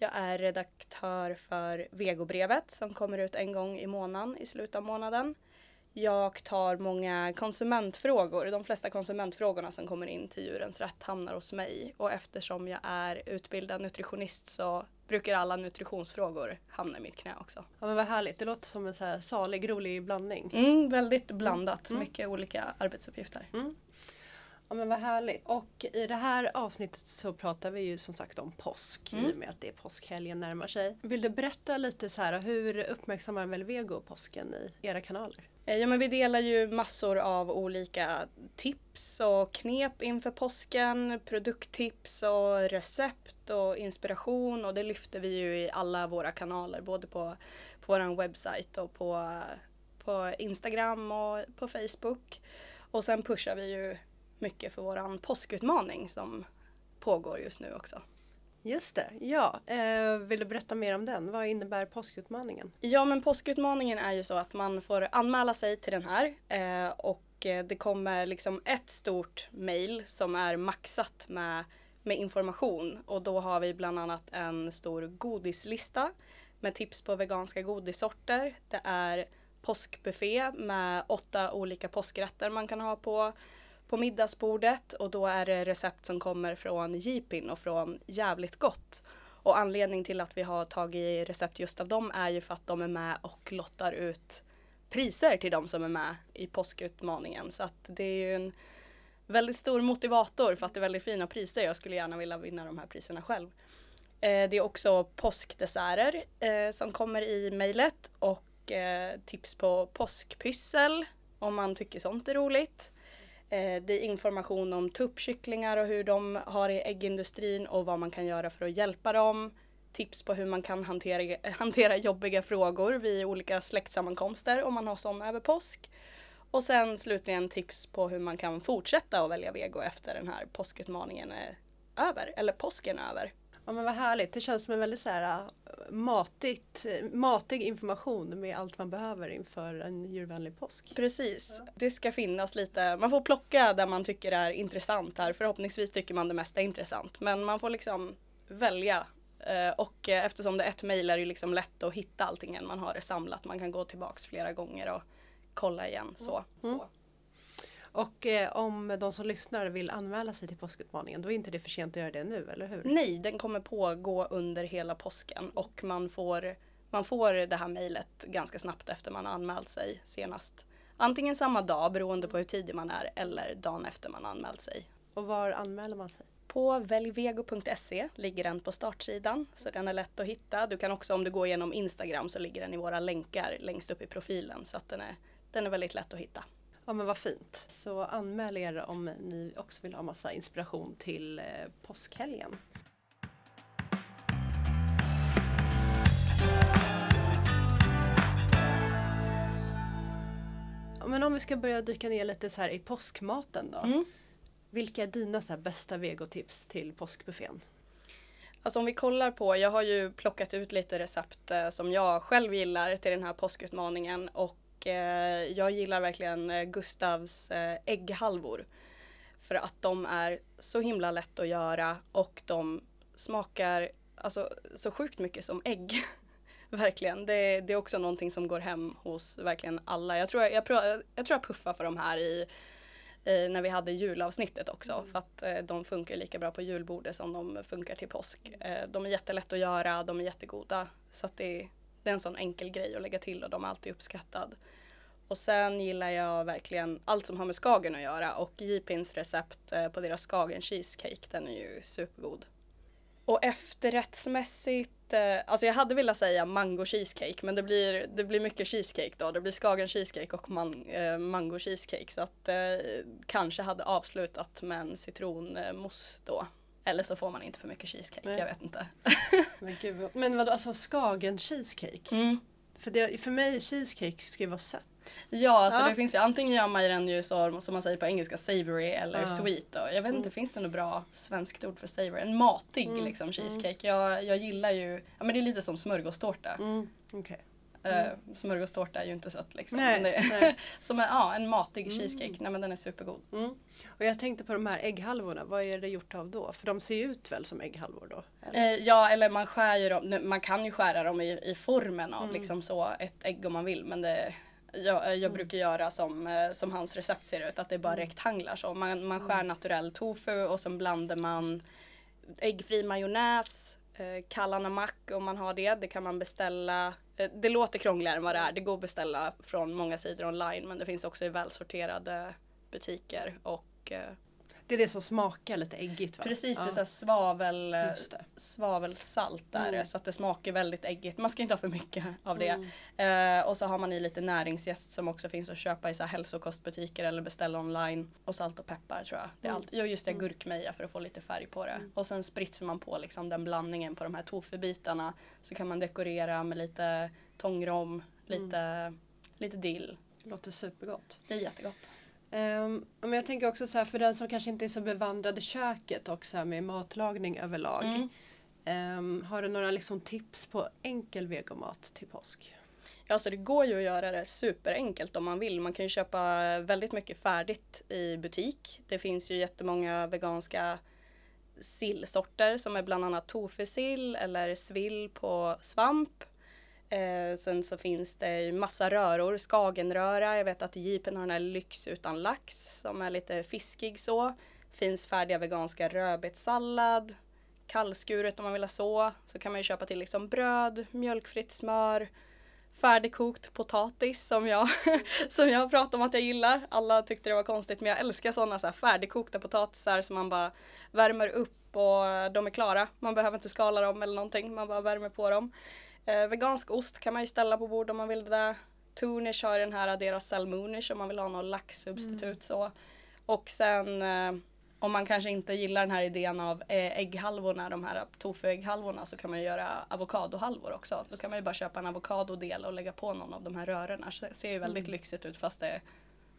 [SPEAKER 3] Jag är redaktör för Vegobrevet som kommer ut en gång i månaden i slutet av månaden. Jag tar många konsumentfrågor. De flesta konsumentfrågorna som kommer in till Djurens Rätt hamnar hos mig. Och eftersom jag är utbildad nutritionist så brukar alla nutritionsfrågor hamna i mitt knä också.
[SPEAKER 2] Ja men vad härligt, det låter som en så här salig, rolig blandning.
[SPEAKER 3] Mm, väldigt blandat,
[SPEAKER 2] Mm.
[SPEAKER 3] mycket olika arbetsuppgifter.
[SPEAKER 2] Ja men vad härligt. Och i det här avsnittet så pratar vi ju som sagt om påsk i
[SPEAKER 3] Mm.
[SPEAKER 2] och med att det är påskhelgen närmar sig. Vill du berätta lite så här hur uppmärksammar Velvego påsken i era kanaler?
[SPEAKER 3] Eh, Ja men vi delar ju massor av olika tips och knep inför påsken, produkttips och recept och inspiration och det lyfter vi ju i alla våra kanaler både på, på vår webbsajt och på, på Instagram och på Facebook. Och sen pushar vi ju mycket för våran påskutmaning som pågår just nu också.
[SPEAKER 2] Just det, ja. Eh, vill du berätta mer om den? Vad innebär påskutmaningen?
[SPEAKER 3] Ja men påskutmaningen är ju så att man får anmäla sig till den här eh, och eh, det kommer liksom ett stort mail som är maxat med, med information och då har vi bland annat en stor godislista med tips på veganska godissorter. Det är påskbuffé med åtta olika påskrätter man kan ha på på middagsbordet och då är det recept som kommer från Jipin och från Jävligt Gott. Och anledningen till att vi har tagit recept just av dem är ju för att de är med och lottar ut priser till de som är med i påskutmaningen. Så att det är ju en väldigt stor motivator för att det är väldigt fina priser. Jag skulle gärna vilja vinna de här priserna själv. Eh, det är också påskdesserter eh, som kommer i mejlet och eh, tips på påskpyssel om man tycker sånt är roligt. Eh, det är information om tuppkycklingar och hur de har i äggindustrin och vad man kan göra för att hjälpa dem. Tips på hur man kan hantera, hantera jobbiga frågor vid olika släktsammankomster om man har sådana över påsk. Och sen slutligen tips på hur man kan fortsätta att välja vego efter den här påskutmaningen är över, eller påsken är över.
[SPEAKER 2] Ja men vad härligt. Det känns som en väldigt så här, äh, matigt, matig information med allt man behöver inför en djurvänlig påsk.
[SPEAKER 3] Precis. Det ska finnas lite, man får plocka där man tycker är intressant här. Förhoppningsvis tycker man det mesta är intressant. Men man får liksom välja. Eh, och eftersom det är ett mejl är det liksom lätt att hitta allting man har det samlat. Man kan gå tillbaks flera gånger och kolla igen. Så.
[SPEAKER 2] Mm.
[SPEAKER 3] så.
[SPEAKER 2] Och eh, om de som lyssnar vill anmäla sig till påskutmaningen då är inte det för sent att göra det nu, eller hur?
[SPEAKER 3] Nej, den kommer pågå under hela påsken och man får, man får det här mejlet ganska snabbt efter man har anmält sig senast. Antingen samma dag beroende på hur tidig man är eller dagen efter man anmält sig.
[SPEAKER 2] Och var anmäler man sig?
[SPEAKER 3] På väljvego.se ligger den på startsidan så den är lätt att hitta. Du kan också om du går igenom Instagram så ligger den i våra länkar längst upp i profilen så att den är, den är väldigt lätt att hitta.
[SPEAKER 2] Ja men vad fint. Så anmäl er om ni också vill ha massa inspiration till eh, påskhelgen. Ja, Men om vi ska börja dyka ner lite så här i påskmaten då.
[SPEAKER 3] Mm.
[SPEAKER 2] Vilka är dina så bästa vegotips till påskbuffén?
[SPEAKER 3] Alltså om vi kollar på, jag har ju plockat ut lite recept eh, som jag själv gillar till den här påskutmaningen och eh, jag gillar verkligen eh, Gustavs eh, ägghalvor. För att de är så himla lätt att göra och de smakar alltså, så sjukt mycket som ägg. verkligen. Det, det är också någonting som går hem hos verkligen alla. Jag tror jag, jag, jag, tror jag puffar för de här i när vi hade julavsnittet också för att eh, de funkar lika bra på julbordet som de funkar till påsk. Eh, de är jättelätt att göra, de är jättegoda så att det, det är en sån enkel grej att lägga till och de är alltid uppskattad. Och sen gillar jag verkligen allt som har med Skagen att göra och J-Pins recept eh, på deras Skagen cheesecake den är ju supergod. Och efterrättsmässigt, eh, alltså jag hade velat säga mango cheesecake men det blir, det blir mycket cheesecake då. Det blir Skagen cheesecake och man, eh, mango cheesecake så att eh, kanske hade avslutat med en citronmousse då. Eller så får man inte för mycket cheesecake,
[SPEAKER 2] Nej.
[SPEAKER 3] jag vet inte.
[SPEAKER 2] Men, gud, vad- men vadå, alltså Skagen cheesecake?
[SPEAKER 3] Mm.
[SPEAKER 2] För, det, för mig cheesecake ska ju vara sött.
[SPEAKER 3] Ja, så
[SPEAKER 2] Ja.
[SPEAKER 3] det finns ju antingen gör man den ju så, som man säger på engelska savory eller
[SPEAKER 2] Ja.
[SPEAKER 3] sweet då. Jag vet inte,
[SPEAKER 2] Mm.
[SPEAKER 3] finns det något bra svenskt ord för savory? En matig
[SPEAKER 2] Mm,
[SPEAKER 3] liksom cheesecake. Jag, jag gillar ju, ja men det är lite som smörgåstårta.
[SPEAKER 2] Mm, okej.
[SPEAKER 3] Uh, smörgåstårta är ju inte sött liksom.
[SPEAKER 2] Nej,
[SPEAKER 3] det, som en, ja, en matig
[SPEAKER 2] Mm.
[SPEAKER 3] cheesecake. Nej men den är supergod.
[SPEAKER 2] Mm. Och jag tänkte på de här ägghalvorna, vad är det gjort av då? För de ser ju ut väl som ägghalvor då? eller?
[SPEAKER 3] Eh, ja eller man skär ju dem, man kan ju skära dem i, i formen av
[SPEAKER 2] Mm.
[SPEAKER 3] liksom så ett ägg om man vill men det jag, jag
[SPEAKER 2] Mm.
[SPEAKER 3] brukar göra som, eh, som hans recept ser ut, att det är bara
[SPEAKER 2] Mm.
[SPEAKER 3] rektanglar så. Man, man
[SPEAKER 2] Mm.
[SPEAKER 3] skär naturell tofu och sen blandar man äggfri majonnäs, eh, kalla om man har det. Det kan man beställa. Eh, det låter krångligare än vad det är. Det går att beställa från många sidor online men det finns också i välsorterade butiker och eh,
[SPEAKER 2] det är det som smakar lite äggigt va?
[SPEAKER 3] precis det är
[SPEAKER 2] Ja,
[SPEAKER 3] svavel, svavelsalt där
[SPEAKER 2] Mm.
[SPEAKER 3] så att det smakar väldigt äggigt. Man ska inte ha för mycket av det.
[SPEAKER 2] Mm.
[SPEAKER 3] Eh, och så har man i lite näringsjäst som också finns att köpa i så hälsokostbutiker eller beställa online. Och salt och peppar tror jag. Det är
[SPEAKER 2] Mm.
[SPEAKER 3] allt. Jo just det,
[SPEAKER 2] Mm.
[SPEAKER 3] gurkmeja för att få lite färg på det.
[SPEAKER 2] Mm.
[SPEAKER 3] Och sen spritsar man på liksom den blandningen på de här tofubitarna. Så kan man dekorera med lite tångrom, lite, lite dill.
[SPEAKER 2] Låter supergott.
[SPEAKER 3] Det är jättegott.
[SPEAKER 2] Um, men jag tänker också så här för den som kanske inte är så bevandrad i köket och så här med matlagning överlag.
[SPEAKER 3] Mm.
[SPEAKER 2] Ehm, har du några liksom, tips på enkel vegomat till påsk?
[SPEAKER 3] Ja, så det går ju att göra det superenkelt om man vill. Man kan ju köpa väldigt mycket färdigt i butik. Det finns ju jättemånga veganska sillsorter som är bland annat tofusill eller svill på svamp. Eh, sen så finns det ju massa röror, skagenröra. Jag vet att Jeepen har den här lyx utan lax som är lite fiskig så. Finns färdiga veganska rödbetssallad. Kallskuret om man vill ha så. Så kan man ju köpa till liksom bröd, mjölkfritt smör, färdigkokt potatis som jag, som jag pratar om att jag gillar. Alla tyckte det var konstigt men jag älskar sådana så här färdigkokta potatisar som man bara värmer upp och de är klara. Man behöver inte skala dem eller någonting, man bara värmer på dem. Eh, vegansk ost kan man ju ställa på bord om man vill det där. Tunish har den här deras salmonish om man vill ha någon laxsubstitut mm. så. Och sen eh, om man kanske inte gillar den här idén av eh, ägghalvorna, de här tofu-ägghalvorna så kan man göra avokadohalvor också. Då kan man ju bara köpa en avokadodel och lägga på någon av de här rörorna. Så det ser ju väldigt mm. lyxigt ut fast det är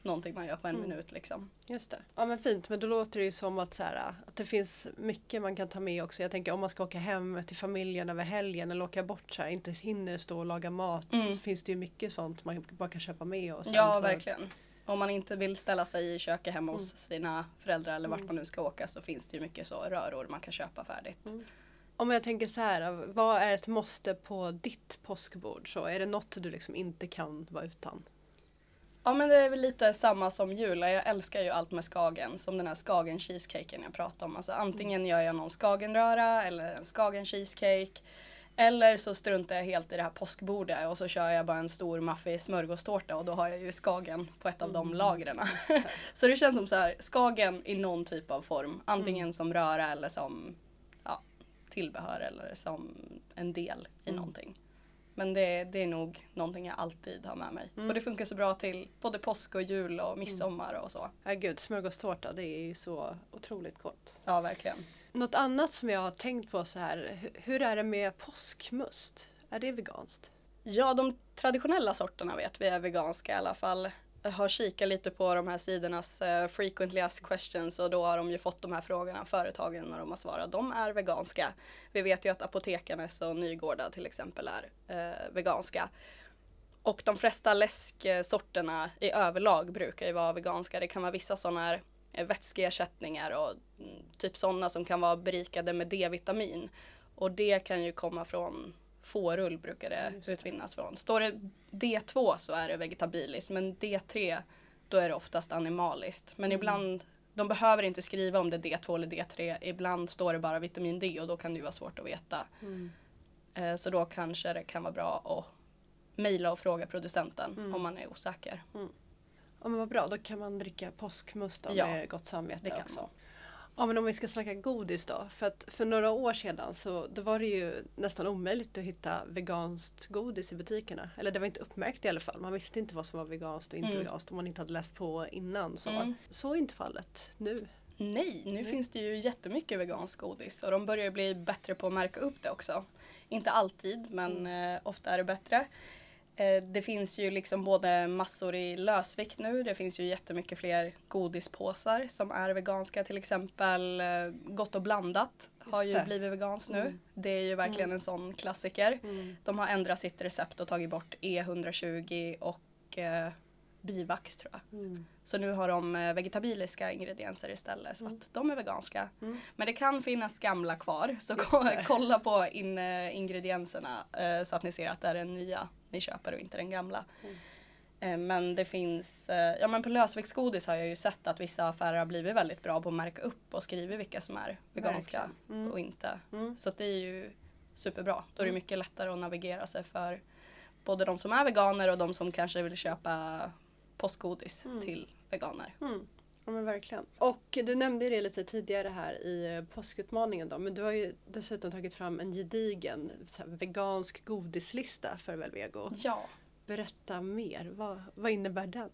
[SPEAKER 3] någonting man gör på en mm. minut liksom.
[SPEAKER 2] Just det. Ja men fint, men då låter det ju som att, så här, att det finns mycket man kan ta med också. Jag tänker om man ska åka hem till familjen över helgen eller åka bort så här, inte hinner stå och laga mat mm. så finns det ju mycket sånt man bara kan köpa med. Och sen,
[SPEAKER 3] ja
[SPEAKER 2] så,
[SPEAKER 3] verkligen. Om man inte vill ställa sig i köket hemma hos mm. sina föräldrar eller vart mm. man nu ska åka så finns det ju mycket så röror man kan köpa färdigt.
[SPEAKER 2] Mm. Om jag tänker så här, vad är ett måste på ditt påskbord? Så är det något du liksom inte kan vara utan?
[SPEAKER 3] Ja men det är väl lite samma som jul. Jag älskar ju allt med skagen. Som den här skagen cheesecaken jag pratade om. Alltså antingen gör jag någon skagenröra eller en skagen cheesecake. Eller så struntar jag helt i det här påskbordet och så kör jag bara en stor maffig smörgåstårta och då har jag ju skagen på ett av de mm, lagren. så det känns som så här, skagen i någon typ av form. Antingen mm. som röra eller som ja, tillbehör eller som en del i mm. någonting. Men det, det är nog någonting jag alltid har med mig. Mm. Och det funkar så bra till både påsk och jul och midsommar och så.
[SPEAKER 2] Ja gud, smörgåstårta det är ju så otroligt gott.
[SPEAKER 3] Ja verkligen.
[SPEAKER 2] Något annat som jag har tänkt på så här, hur är det med påskmust? Är det veganskt?
[SPEAKER 3] Ja, de traditionella sorterna vet vi är veganska i alla fall. Jag har kikat lite på de här sidornas uh, frequently asked questions och då har de ju fått de här frågorna, företagen, när de har svarat. De är veganska. Vi vet ju att Apotekarnes och Nygårda till exempel är uh, veganska. Och de flesta läsksorterna i överlag brukar ju vara veganska. Det kan vara vissa sådana här eh, vätskeersättningar och mm, typ sådana som kan vara berikade med D-vitamin. Och det kan ju komma från fårull brukar det, det utvinnas från. Står det D2 så är det vegetabiliskt men D3 då är det oftast animaliskt. Men mm. ibland, de behöver inte skriva om det är D2 eller D3. Ibland står det bara vitamin D och då kan det ju vara svårt att veta. Mm. Eh, så då kanske det kan vara bra att mejla och fråga producenten mm. om man är osäker. Mm.
[SPEAKER 2] Ja men vad bra, då kan man dricka påskmust ja, med gott samvete också. Man. Ja men om vi ska snacka godis då. För att för några år sedan så då var det ju nästan omöjligt att hitta veganskt godis i butikerna. Eller det var inte uppmärkt i alla fall. Man visste inte vad som var veganskt och inte mm. veganskt om man inte hade läst på innan. Så, mm. så är inte fallet nu.
[SPEAKER 3] Nej, nu mm. finns det ju jättemycket veganskt godis och de börjar bli bättre på att märka upp det också. Inte alltid men mm. eh, ofta är det bättre. Eh, det finns ju liksom både massor i lösvikt nu. Det finns ju jättemycket fler godispåsar som är veganska. Till exempel eh, Gott och blandat har ju blivit veganskt nu. Mm. Det är ju verkligen mm. en sån klassiker. Mm. De har ändrat sitt recept och tagit bort E120 och eh, bivax tror jag. Mm. Så nu har de eh, vegetabiliska ingredienser istället så mm. att de är veganska. Mm. Men det kan finnas gamla kvar så kolla på in, ingredienserna eh, så att ni ser att det är den nya ni köper och inte den gamla. Mm. Eh, men det finns, eh, ja men på lösviktsgodis har jag ju sett att vissa affärer har blivit väldigt bra på att märka upp och skriva vilka som är veganska mm. och inte. Mm. Så det är ju superbra. Då är det mm. mycket lättare att navigera sig för både de som är veganer och de som kanske vill köpa påskgodis mm. till veganer.
[SPEAKER 2] Ja men verkligen. Och du nämnde det lite tidigare här i eh, påskutmaningen då, men du har ju dessutom tagit fram en gedigen vegansk godislista för Velvego.
[SPEAKER 3] Ja.
[SPEAKER 2] Berätta mer, vad, vad innebär den?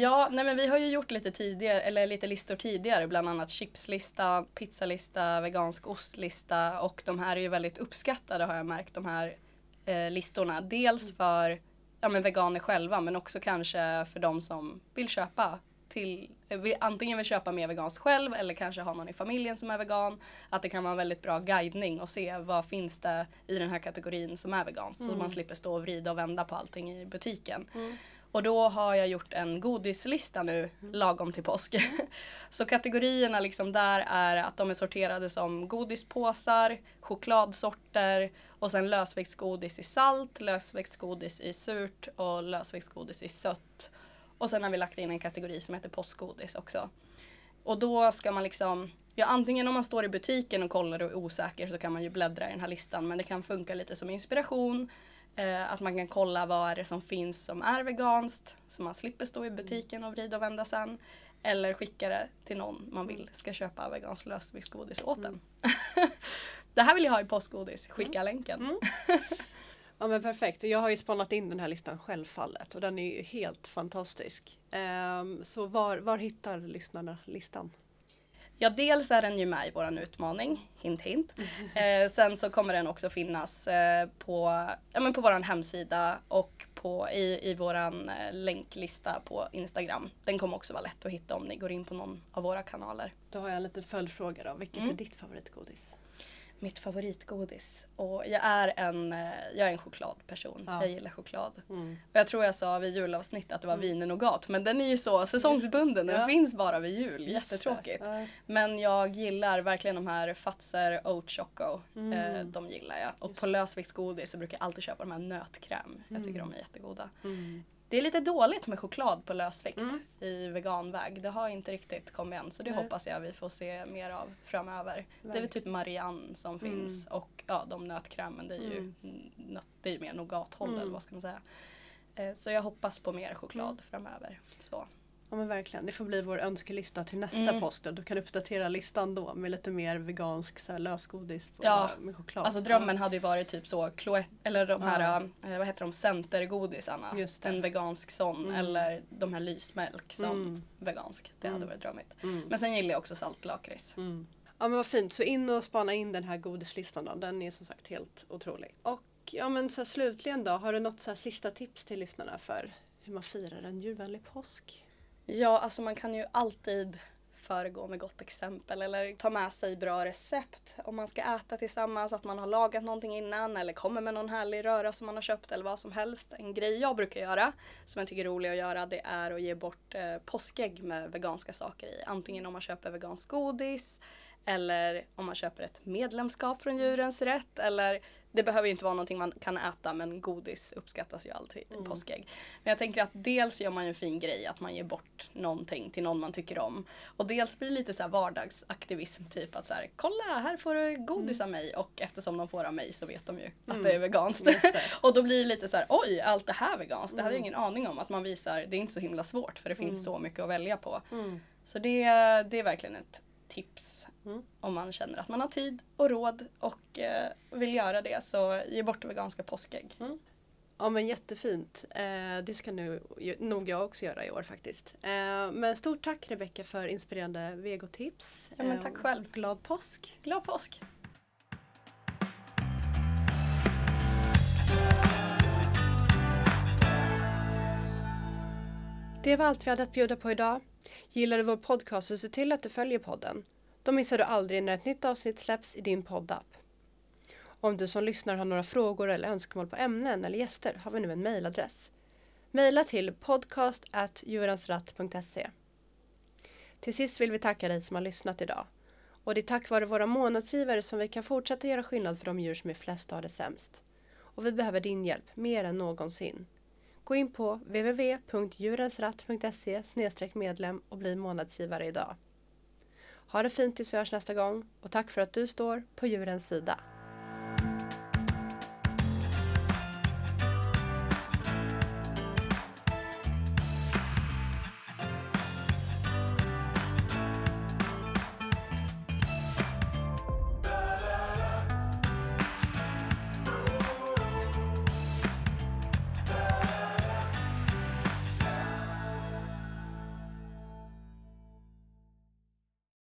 [SPEAKER 3] Ja, nej men vi har ju gjort lite tidigare, eller lite listor tidigare, bland annat chipslista, pizzalista, vegansk ostlista och de här är ju väldigt uppskattade har jag märkt, de här eh, listorna. Dels mm. för ja, men veganer själva men också kanske för de som vill köpa till, vill- antingen vill köpa mer veganskt själv eller kanske har någon i familjen som är vegan. Att det kan vara en väldigt bra guidning och se vad finns det i den här kategorin som är veganskt. Så man slipper stå och vrida och vända på allting i butiken. Och då har jag gjort en godislista nu lagom till påsk. Så kategorierna liksom där är att de är sorterade som godispåsar, chokladsorter och sen lösviktsgodis i salt, lösviktsgodis i surt och lösviktsgodis i sött. Och sen har vi lagt in en kategori som heter påskgodis också. Och då ska man liksom, ja antingen om man står i butiken och kollar och är osäker så kan man ju bläddra i den här listan men det kan funka lite som inspiration. Eh, att man kan kolla vad är det som finns som är veganskt så man slipper stå i butiken och vrida och vända sen. Eller skicka det till någon man vill ska köpa veganskt lösviktsgodis åt en. det här vill jag ha i påskgodis, skicka länken.
[SPEAKER 2] Ja men perfekt. Jag har ju spannat in den här listan självfallet och den är ju helt fantastisk. Ehm, så var, var hittar lyssnarna listan?
[SPEAKER 3] Ja, dels är den ju med i våran utmaning, hint hint. Eh, sen så kommer den också finnas eh, på, ja, men på våran hemsida och på, i, i våran eh, länklista på Instagram. Den kommer också vara lätt att hitta om ni går in på någon av våra kanaler.
[SPEAKER 2] Då har jag en liten följdfråga då. Vilket
[SPEAKER 3] Mm.
[SPEAKER 2] är ditt favoritgodis?
[SPEAKER 3] Mitt favoritgodis. Och jag är en, eh, jag är en chokladperson.
[SPEAKER 2] Ja.
[SPEAKER 3] Jag gillar choklad.
[SPEAKER 2] Mm.
[SPEAKER 3] Och jag tror jag sa vid julavsnittet att det var vinenogat. Men den är ju så säsongsbunden. Den
[SPEAKER 2] Ja.
[SPEAKER 3] finns bara vid jul.
[SPEAKER 2] Just.
[SPEAKER 3] Jättetråkigt.
[SPEAKER 2] Ja.
[SPEAKER 3] Men jag gillar verkligen de här Fatser Oat Choco.
[SPEAKER 2] Mm.
[SPEAKER 3] Eh, de gillar jag. Och på lösviktsgodis så brukar jag alltid köpa de här nötkräm. Jag tycker de är jättegoda.
[SPEAKER 2] Mm.
[SPEAKER 3] Det är lite dåligt med choklad på lösvikt
[SPEAKER 2] Mm.
[SPEAKER 3] i veganväg. Det har inte riktigt kommit än så det
[SPEAKER 2] Nej.
[SPEAKER 3] hoppas jag vi får se mer av framöver. Det är väl
[SPEAKER 2] Verkligen.
[SPEAKER 3] typ Marianne som
[SPEAKER 2] Mm.
[SPEAKER 3] finns och ja, de nötkrämen det är ju,
[SPEAKER 2] Mm.
[SPEAKER 3] nöt, det är ju mer nougathåll
[SPEAKER 2] Mm.
[SPEAKER 3] eller vad ska man säga. Eh, Så jag hoppas på mer choklad
[SPEAKER 2] Mm.
[SPEAKER 3] framöver. Så.
[SPEAKER 2] Ja men verkligen. Det får bli vår önskelista till nästa
[SPEAKER 3] Mm.
[SPEAKER 2] då. Du kan uppdatera listan då med lite mer vegansk så här, lösgodis på,
[SPEAKER 3] Ja,
[SPEAKER 2] med choklad.
[SPEAKER 3] Alltså drömmen hade ju varit typ så, Cloet, eller de här,
[SPEAKER 2] Ja.
[SPEAKER 3] eh, vad heter de, centergodisarna. En vegansk sån.
[SPEAKER 2] Mm.
[SPEAKER 3] Eller de här lysmjölk som
[SPEAKER 2] Mm.
[SPEAKER 3] vegansk. Det hade
[SPEAKER 2] Mm.
[SPEAKER 3] varit drömmigt.
[SPEAKER 2] Mm.
[SPEAKER 3] Men sen gillar jag också saltlakrits.
[SPEAKER 2] Mm. Ja men vad fint. Så in och spana in den här godislistan då. Den är som sagt helt otrolig. Och ja men så här, slutligen då. Har du något så här, sista tips till lyssnarna för hur man firar en djurvänlig påsk?
[SPEAKER 3] Ja, alltså man kan ju alltid föregå med gott exempel eller ta med sig bra recept. Om man ska äta tillsammans, att man har lagat någonting innan eller kommer med någon härlig röra som man har köpt eller vad som helst. En grej jag brukar göra, som jag tycker är rolig att göra, det är att ge bort eh, påskägg med veganska saker i. Antingen om man köper vegansk godis eller om man köper ett medlemskap från Djurens Rätt eller det behöver ju inte vara någonting man kan äta men godis uppskattas ju alltid
[SPEAKER 2] Mm.
[SPEAKER 3] påskägg. Men jag tänker att dels gör man ju en fin grej att man ger bort någonting till någon man tycker om. Och dels blir det lite så här vardagsaktivism typ att så här, kolla här får du godis av mig och eftersom de får av mig så vet de ju att
[SPEAKER 2] Mm.
[SPEAKER 3] det är veganskt.
[SPEAKER 2] Just det.
[SPEAKER 3] och då blir det lite så här, oj allt det här är veganskt. Det hade jag
[SPEAKER 2] Mm.
[SPEAKER 3] ingen aning om att man visar, det är inte så himla svårt för det finns
[SPEAKER 2] Mm.
[SPEAKER 3] så mycket att välja på.
[SPEAKER 2] Mm.
[SPEAKER 3] Så det, det är verkligen ett tips
[SPEAKER 2] Mm.
[SPEAKER 3] om man känner att man har tid och råd och eh, vill göra det så ge bort veganska påskägg.
[SPEAKER 2] Ja men jättefint. Eh, det ska nu, nog jag också göra i år faktiskt. Eh, men stort tack Rebecka för inspirerande vegotips.
[SPEAKER 3] Ja, men
[SPEAKER 2] Eh,
[SPEAKER 3] tack
[SPEAKER 2] och
[SPEAKER 3] själv.
[SPEAKER 2] Glad påsk!
[SPEAKER 3] Glad påsk!
[SPEAKER 2] Det var allt vi hade att bjuda på idag. Gillar du vår podcast så se till att du följer podden. Då missar du aldrig när ett nytt avsnitt släpps i din poddapp. Om du som lyssnar har några frågor eller önskemål på ämnen eller gäster har vi nu en mejladress. Mejla till podcast.djurensratt.se Till sist vill vi tacka dig som har lyssnat idag. Och det är tack vare våra månadsgivare som vi kan fortsätta göra skillnad för de djur som är flest har det sämst. Och vi behöver din hjälp mer än någonsin. Gå in på www.djurensratt.se medlem och bli månadsgivare idag. Ha det fint tills vi hörs nästa gång och tack för att du står på djurens sida.